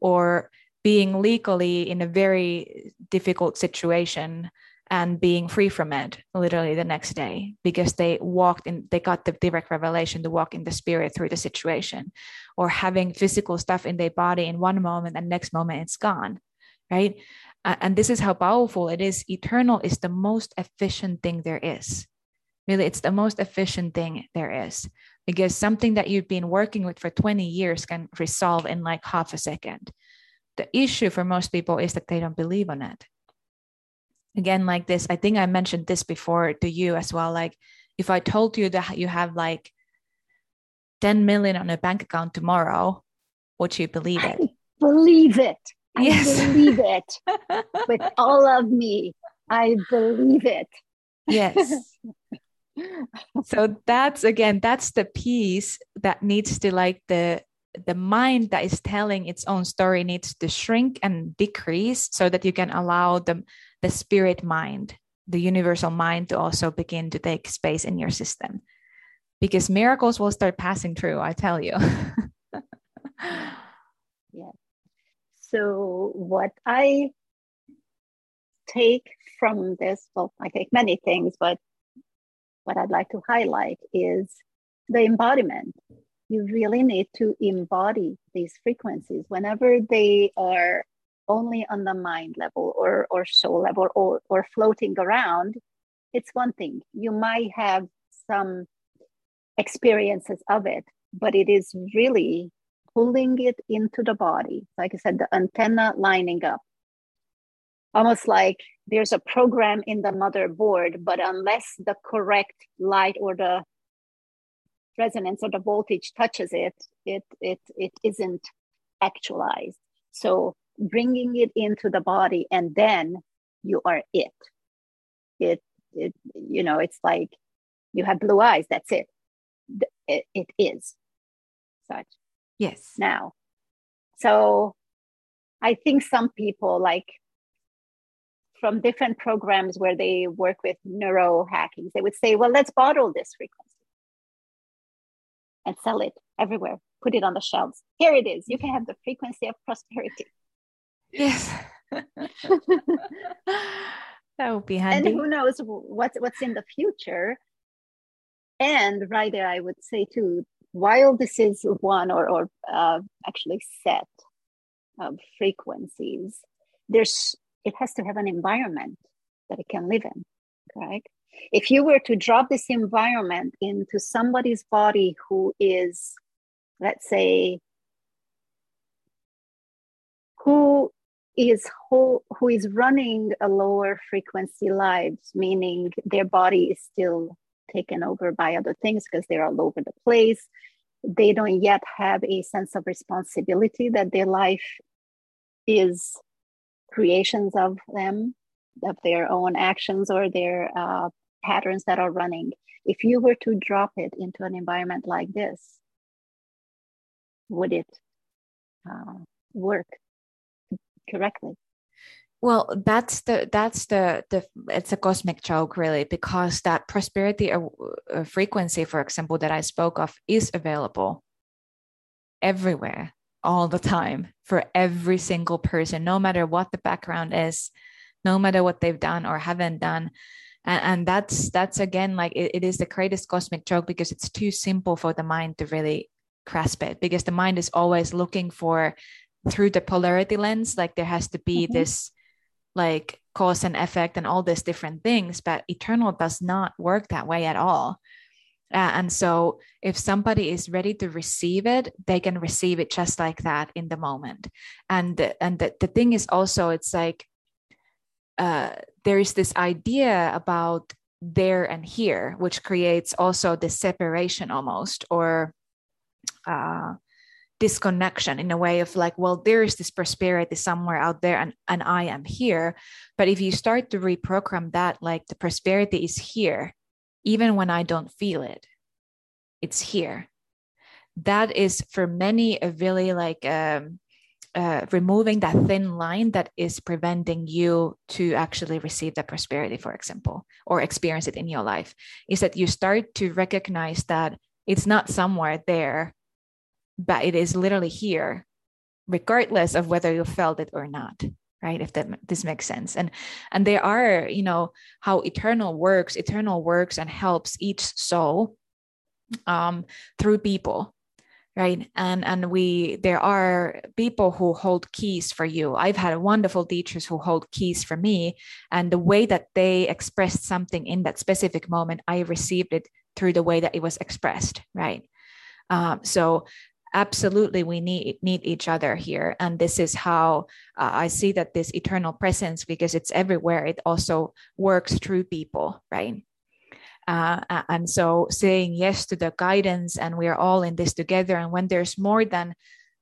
or being legally in a very difficult situation and being free from it literally the next day because they walked in they got the direct revelation to walk in the spirit through the situation or having physical stuff in their body in one moment and next moment it's gone right and this is how powerful it is. Eternal is the most efficient thing there is. Really, it's the most efficient thing there is because something that you've been working with for 20 years can resolve in like half a second. The issue for most people is that they don't believe on it. Again, like this, I think I mentioned this before to you as well. Like, if I told you that you have like 10 million on a bank account tomorrow, would you believe it? I believe it. I yes. believe it with all of me. I believe it. Yes. so that's again, that's the piece that needs to like the the mind that is telling its own story needs to shrink and decrease so that you can allow the the spirit mind, the universal mind to also begin to take space in your system. Because miracles will start passing through, I tell you. So, what I take from this, well, I take many things, but what I'd like to highlight is the embodiment. You really need to embody these frequencies whenever they are only on the mind level or, or soul level or, or floating around. It's one thing. You might have some experiences of it, but it is really pulling it into the body. Like I said, the antenna lining up. Almost like there's a program in the motherboard, but unless the correct light or the resonance or the voltage touches it, it it it isn't actualized. So bringing it into the body and then you are it. It it you know it's like you have blue eyes. That's it. It, it is such Yes. Now. So I think some people like from different programs where they work with neuro hacking, they would say, well, let's bottle this frequency and sell it everywhere. Put it on the shelves. Here it is. You can have the frequency of prosperity. Yes. that would be handy. And who knows what's what's in the future. And right there, I would say too, while this is one or or uh, actually set of frequencies, there's it has to have an environment that it can live in, right? If you were to drop this environment into somebody's body who is, let's say, who is who, who is running a lower frequency lives, meaning their body is still taken over by other things because they're all over the place. They don't yet have a sense of responsibility that their life is creations of them, of their own actions or their uh, patterns that are running. If you were to drop it into an environment like this, would it uh, work correctly? Well that's the that's the the it's a cosmic joke really because that prosperity uh, uh, frequency for example that i spoke of is available everywhere all the time for every single person no matter what the background is no matter what they've done or haven't done and, and that's that's again like it, it is the greatest cosmic joke because it's too simple for the mind to really grasp it because the mind is always looking for through the polarity lens like there has to be mm-hmm. this like cause and effect and all these different things but eternal does not work that way at all. Uh, and so if somebody is ready to receive it they can receive it just like that in the moment. And and the, the thing is also it's like uh, there is this idea about there and here which creates also this separation almost or uh, disconnection in a way of like well there is this prosperity somewhere out there and, and i am here. But if you start to reprogram that like the prosperity is here even when i don't feel it it's here. That is for many a really like um, uh, removing that thin line that is preventing you to actually receive that prosperity for example or experience it in your life is that you start to recognize that it's not somewhere there but it is literally here regardless of whether you felt it or not right? If that this makes sense. And and there are you know how eternal works eternal works and helps each soul um through people right? And and we there are people who hold keys for you. I've had wonderful teachers who hold keys for me and the way that they expressed something in that specific moment i received it through the way that it was expressed right? Um, so absolutely we need need each other here and this is how uh, i see that this eternal presence because it's everywhere it also works through people right? Uh, and so saying yes to the guidance and we are all in this together and when there's more than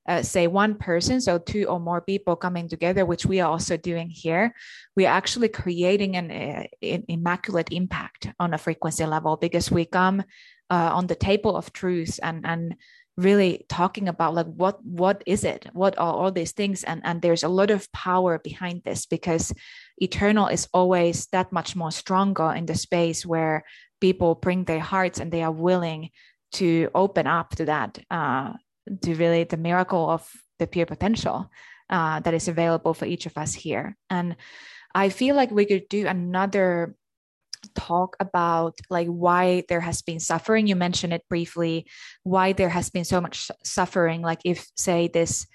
uh, say one person so two or more people coming together which we are also doing here we are actually creating an, uh, an immaculate impact on a frequency level because we come uh, on the table of truth and and really talking about like what what is it? What are all these things? And and there's a lot of power behind this because eternal is always that much more stronger in the space where people bring their hearts and they are willing to open up to that uh, to really the miracle of the pure potential uh, that is available for each of us here. And i feel like we could do another talk about like why there has been suffering. You mentioned it briefly why there has been so much suffering. Like if say this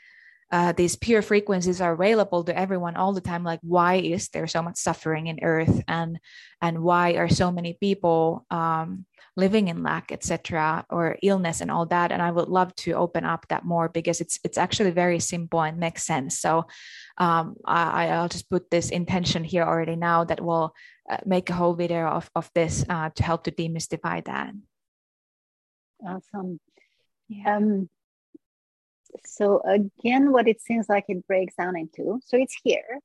uh, these pure frequencies are available to everyone all the time like why is there so much suffering in earth? And and why are so many people um, living in lack etc or illness and all that. And i would love to open up that more because it's it's actually very simple and makes sense. So um, I, i'll just put this intention here already now that will uh, make a whole video of, of this uh, to help to demystify that. Awesome. Yeah. um, so again what it seems like it breaks down into so it's here.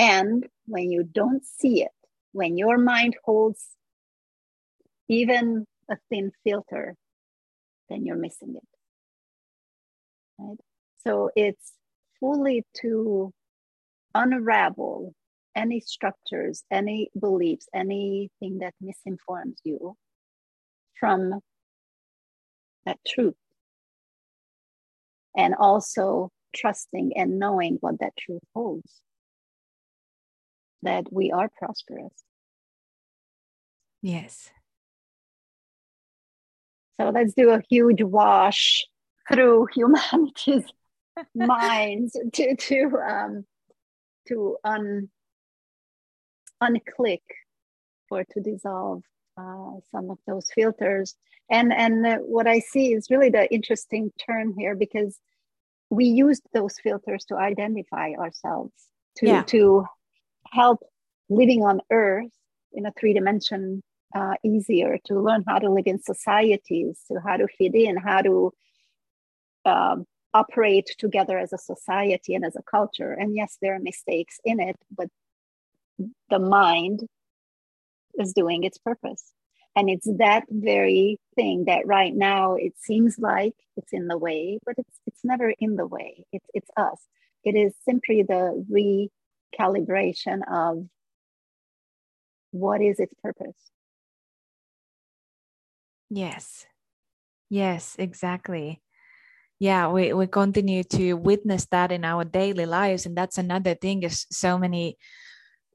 And when you don't see it when your mind holds even a thin filter then you're missing it right? So it's fully to unravel any structures, any beliefs, anything that misinforms you from that truth. And also trusting and knowing what that truth holds that we are prosperous. Yes. So let's do a huge wash through humanity's minds to to um, to un unclick or to dissolve uh, some of those filters. And and uh, what I see is really the interesting turn here because we used those filters to identify ourselves to yeah. to help living on Earth in a three dimension uh, easier to learn how to live in societies, to how to fit in, how to um, operate together as a society and as a culture. And yes, there are mistakes in it, but the mind is doing its purpose. And it's that very thing that right now it seems like it's in the way, but it's it's never in the way. It's it's us. It is simply the recalibration of what is its purpose. Yes. Yes, exactly. Yeah we, we continue to witness that in our daily lives and that's another thing is so many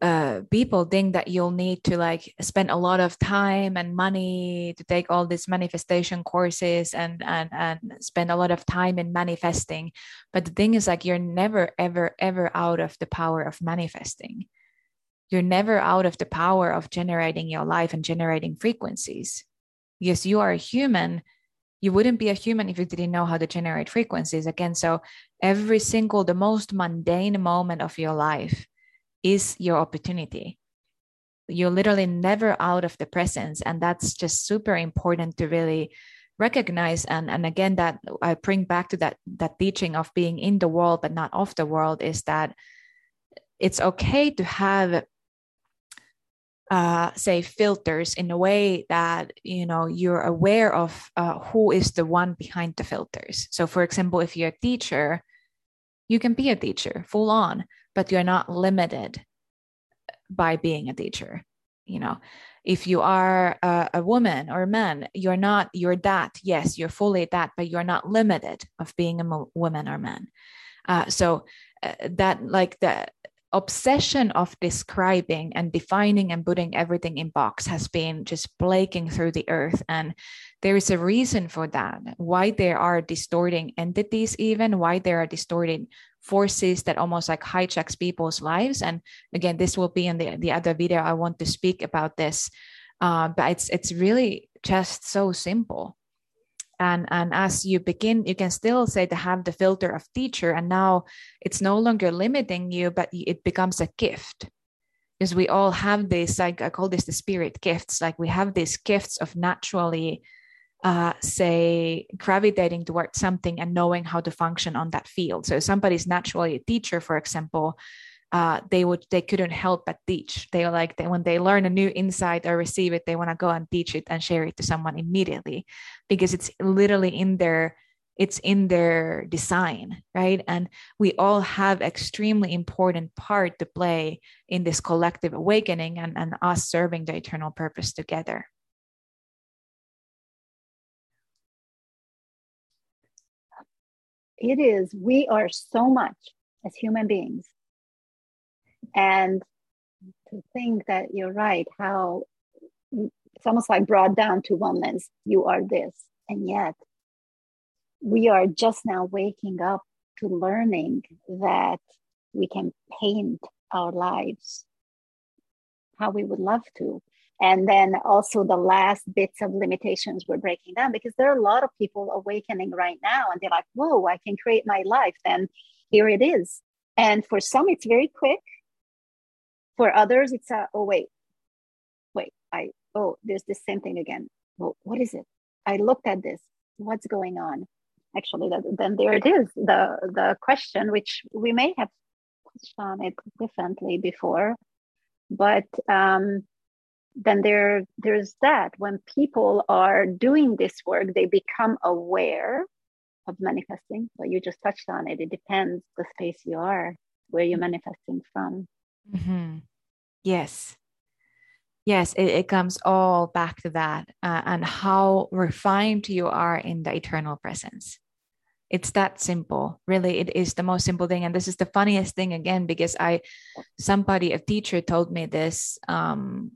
uh, people think that you'll need to like spend a lot of time and money to take all these manifestation courses and and and spend a lot of time in manifesting. But the thing is like you're never ever ever out of the power of manifesting. You're never out of the power of generating your life and generating frequencies yes you are a human. You wouldn't be a human if you didn't know how to generate frequencies. Again so every single the most mundane moment of your life is your opportunity. You're literally never out of the presence and that's just super important to really recognize. And and again that i bring back to that that teaching of being in the world but not of the world is that it's okay to have uh, say filters in a way that you know you're aware of uh, who is the one behind the filters. So for example if you're a teacher you can be a teacher full on but you're not limited by being a teacher you know. If you are a, a woman or a man you're not you're that yes you're fully that but you're not limited of being a woman or man. Uh, so uh, that like the obsession of describing and defining and putting everything in box has been just plaguing through the earth and there is a reason for that. Why there are distorting entities even why there are distorted forces that almost like hijacks people's lives. And again this will be in the, the other video i want to speak about this uh, but it's it's really just so simple and and as you begin you can still say to have the filter of teacher and now it's no longer limiting you but it becomes a gift. Because we all have this like i call this the spirit gifts. Like we have these gifts of naturally uh, say gravitating towards something and knowing how to function on that field. So somebody's naturally a teacher for example uh, they would they couldn't help but teach. They were like they, when they learn a new insight or receive it, they want to go and teach it and share it to someone immediately because it's literally in their it's in their design right? And we all have extremely important part to play in this collective awakening and, and us serving the eternal purpose together. It is we are so much as human beings and to think that you're right how it's almost like brought down to one lens you are this. And yet we are just now waking up to learning that we can paint our lives how we would love to. And then also the last bits of limitations we're breaking down because there are a lot of people awakening right now and they're like whoa i can create my life. And here it is. And for some it's very quick for others, it's a, oh, wait, wait, I, oh, there's the same thing again. Well, what is it? I looked at this. What's going on? Actually, that, then there it is, the, the question, which we may have touched on it differently before, but um, then there, there's that. When people are doing this work, they become aware of manifesting, but you just touched on it. It depends the space you are, where you're manifesting from. Mm-hmm. Yes. Yes, it, it comes all back to that uh, and how refined you are in the eternal presence. It's that simple. Really, it is the most simple thing. And this is the funniest thing again, because I, somebody, a teacher told me this, um,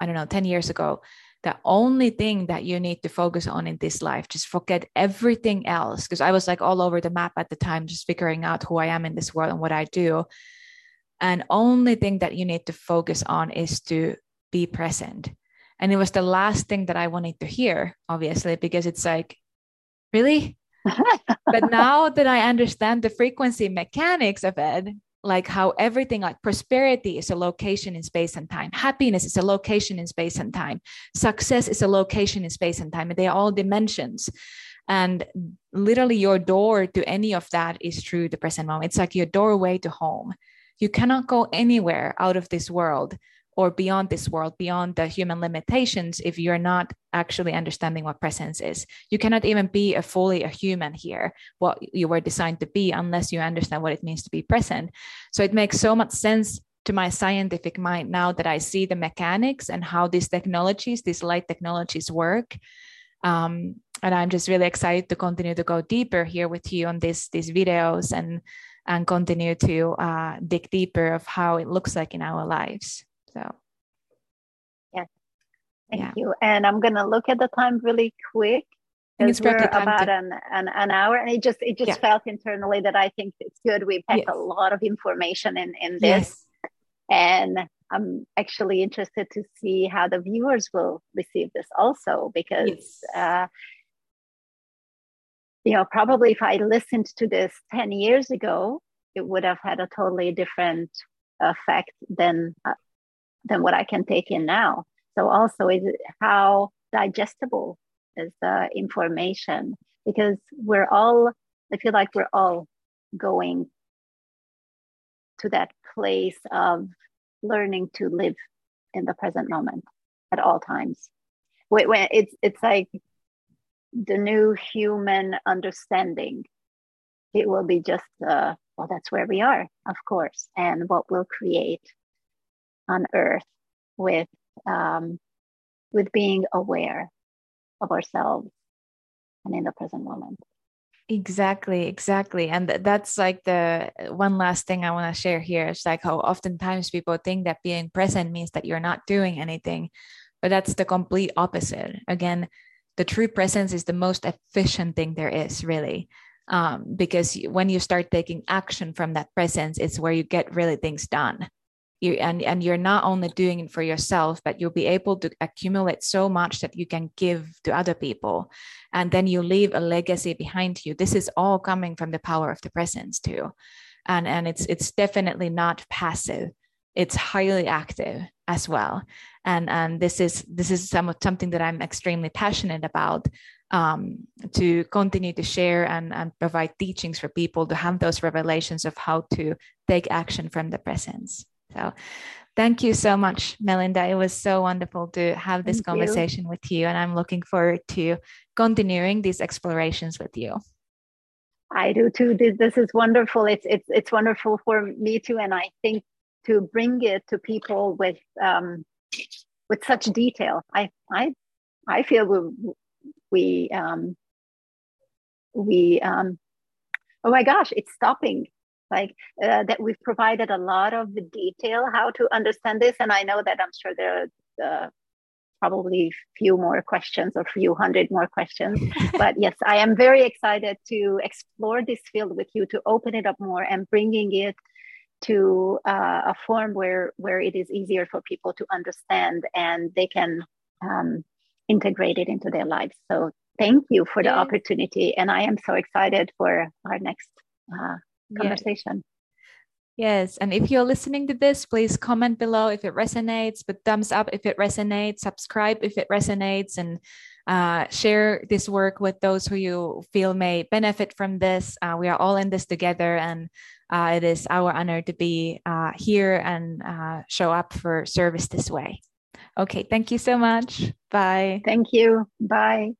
I don't know, 10 years ago the only thing that you need to focus on in this life just forget everything else because i was like all over the map at the time just figuring out who i am in this world and what i do and only thing that you need to focus on is to be present. And it was the last thing that i wanted to hear obviously because it's like really? But now that i understand the frequency mechanics of it like how everything like prosperity is a location in space and time happiness is a location in space and time success is a location in space and time and they are all dimensions. And literally your door to any of that is through the present moment. It's like your doorway to home you cannot go anywhere out of this world or beyond this world, beyond the human limitations, if you're not actually understanding what presence is. You cannot even be a fully a human here, what you were designed to be, unless you understand what it means to be present. So it makes so much sense to my scientific mind now that I see the mechanics and how these technologies, these light technologies work. Um, and I'm just really excited to continue to go deeper here with you on this these videos and and continue to uh, dig deeper of how it looks like in our lives. So, yeah, thank yeah. you. And I'm gonna look at the time really quick because we're about to... an, an, an hour, and it just it just yeah. felt internally that I think it's good. We packed yes. a lot of information in in this, yes. and I'm actually interested to see how the viewers will receive this also because. Yes. Uh, you know, probably if I listened to this 10 years ago, it would have had a totally different effect than uh, than what I can take in now. So also is how digestible is the information because we're all I feel like we're all going to that place of learning to live in the present moment at all times. When it's it's like the new human understanding. It will be just uh, well, that's where we are, of course, and what we'll create on earth with um, with being aware of ourselves and in the present moment. Exactly exactly. And that's like the one last thing i want to share here it's like how oftentimes people think that being present means that you're not doing anything but that's the complete opposite. Again the true presence is the most efficient thing there is really. Um, because when you start taking action from that presence it's where you get really things done. You and and you're not only doing it for yourself but you'll be able to accumulate so much that you can give to other people. And then you leave a legacy behind you. This is all coming from the power of the presence too. And and it's it's definitely not passive. It's highly active as well and and this is this is some, something that i'm extremely passionate about um, to continue to share and, and provide teachings for people to have those revelations of how to take action from the presence so thank you so much, Melinda. It was so wonderful to have this thank conversation you. with you. And I'm looking forward to continuing these explorations with you. I do too. This, this is wonderful. It's it's it's wonderful for me too, and I think to bring it to people with um, with such detail. I I I feel we we um, we um, oh my gosh, it's stopping like uh, that we've provided a lot of detail how to understand this and i know that i'm sure there are uh, probably few more questions or few hundred more questions but yes i am very excited to explore this field with you to open it up more and bringing it to uh, a form where where it is easier for people to understand and they can um, integrate it into their lives so thank you for the yeah. opportunity and i am so excited for our next uh, conversation. Yes. And if you're listening to this, please comment below if it resonates, but thumbs up if it resonates, subscribe if it resonates, and uh, share this work with those who you feel may benefit from this. Uh, we are all in this together, and uh, it is our honor to be uh, here and uh, show up for service this way. Okay. Thank you so much. Bye. Thank you. Bye.